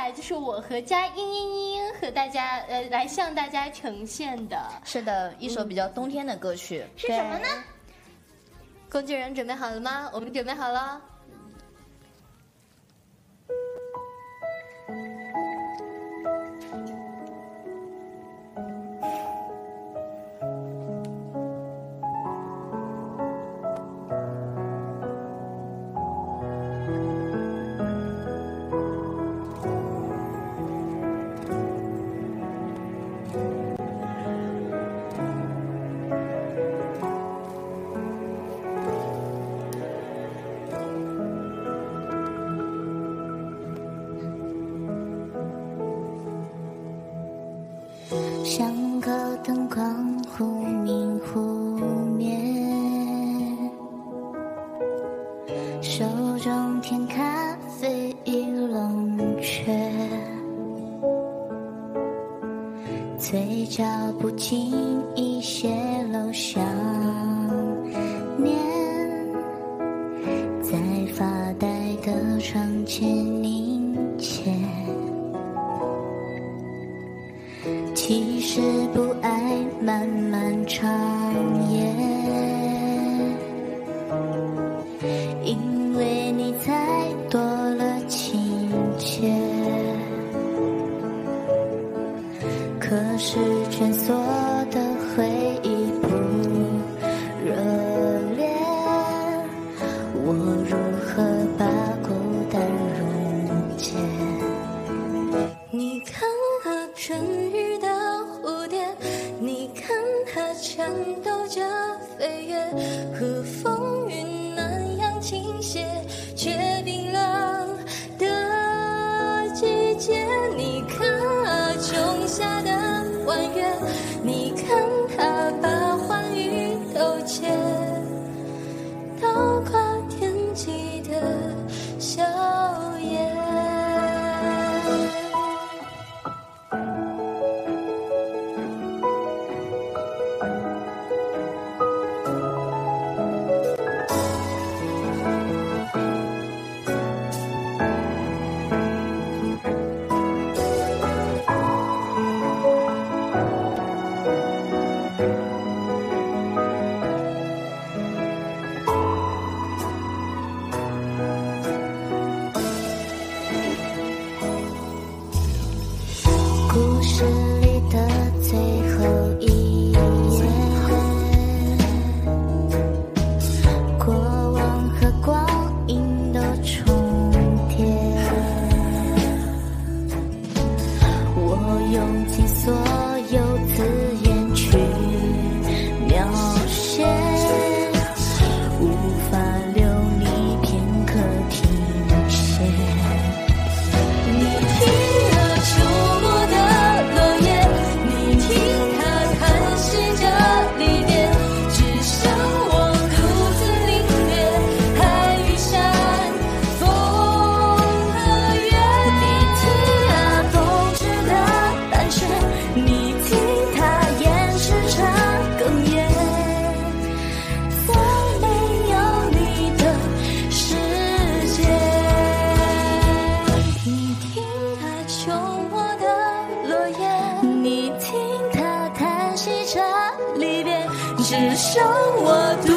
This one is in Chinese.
来就是我和佳音音音和大家呃来向大家呈现的是的，一首比较冬天的歌曲。是什么呢？工具人准备好了吗？我们准备好了。嘴角不经意泄露想念，在发呆的窗前凝结。其实不爱漫漫长夜，因为蜷缩的回忆不热烈，我如何把孤单溶解？你看啊，春日的蝴蝶，你看它颤抖着飞跃，和风云那样倾斜，你用尽只剩我独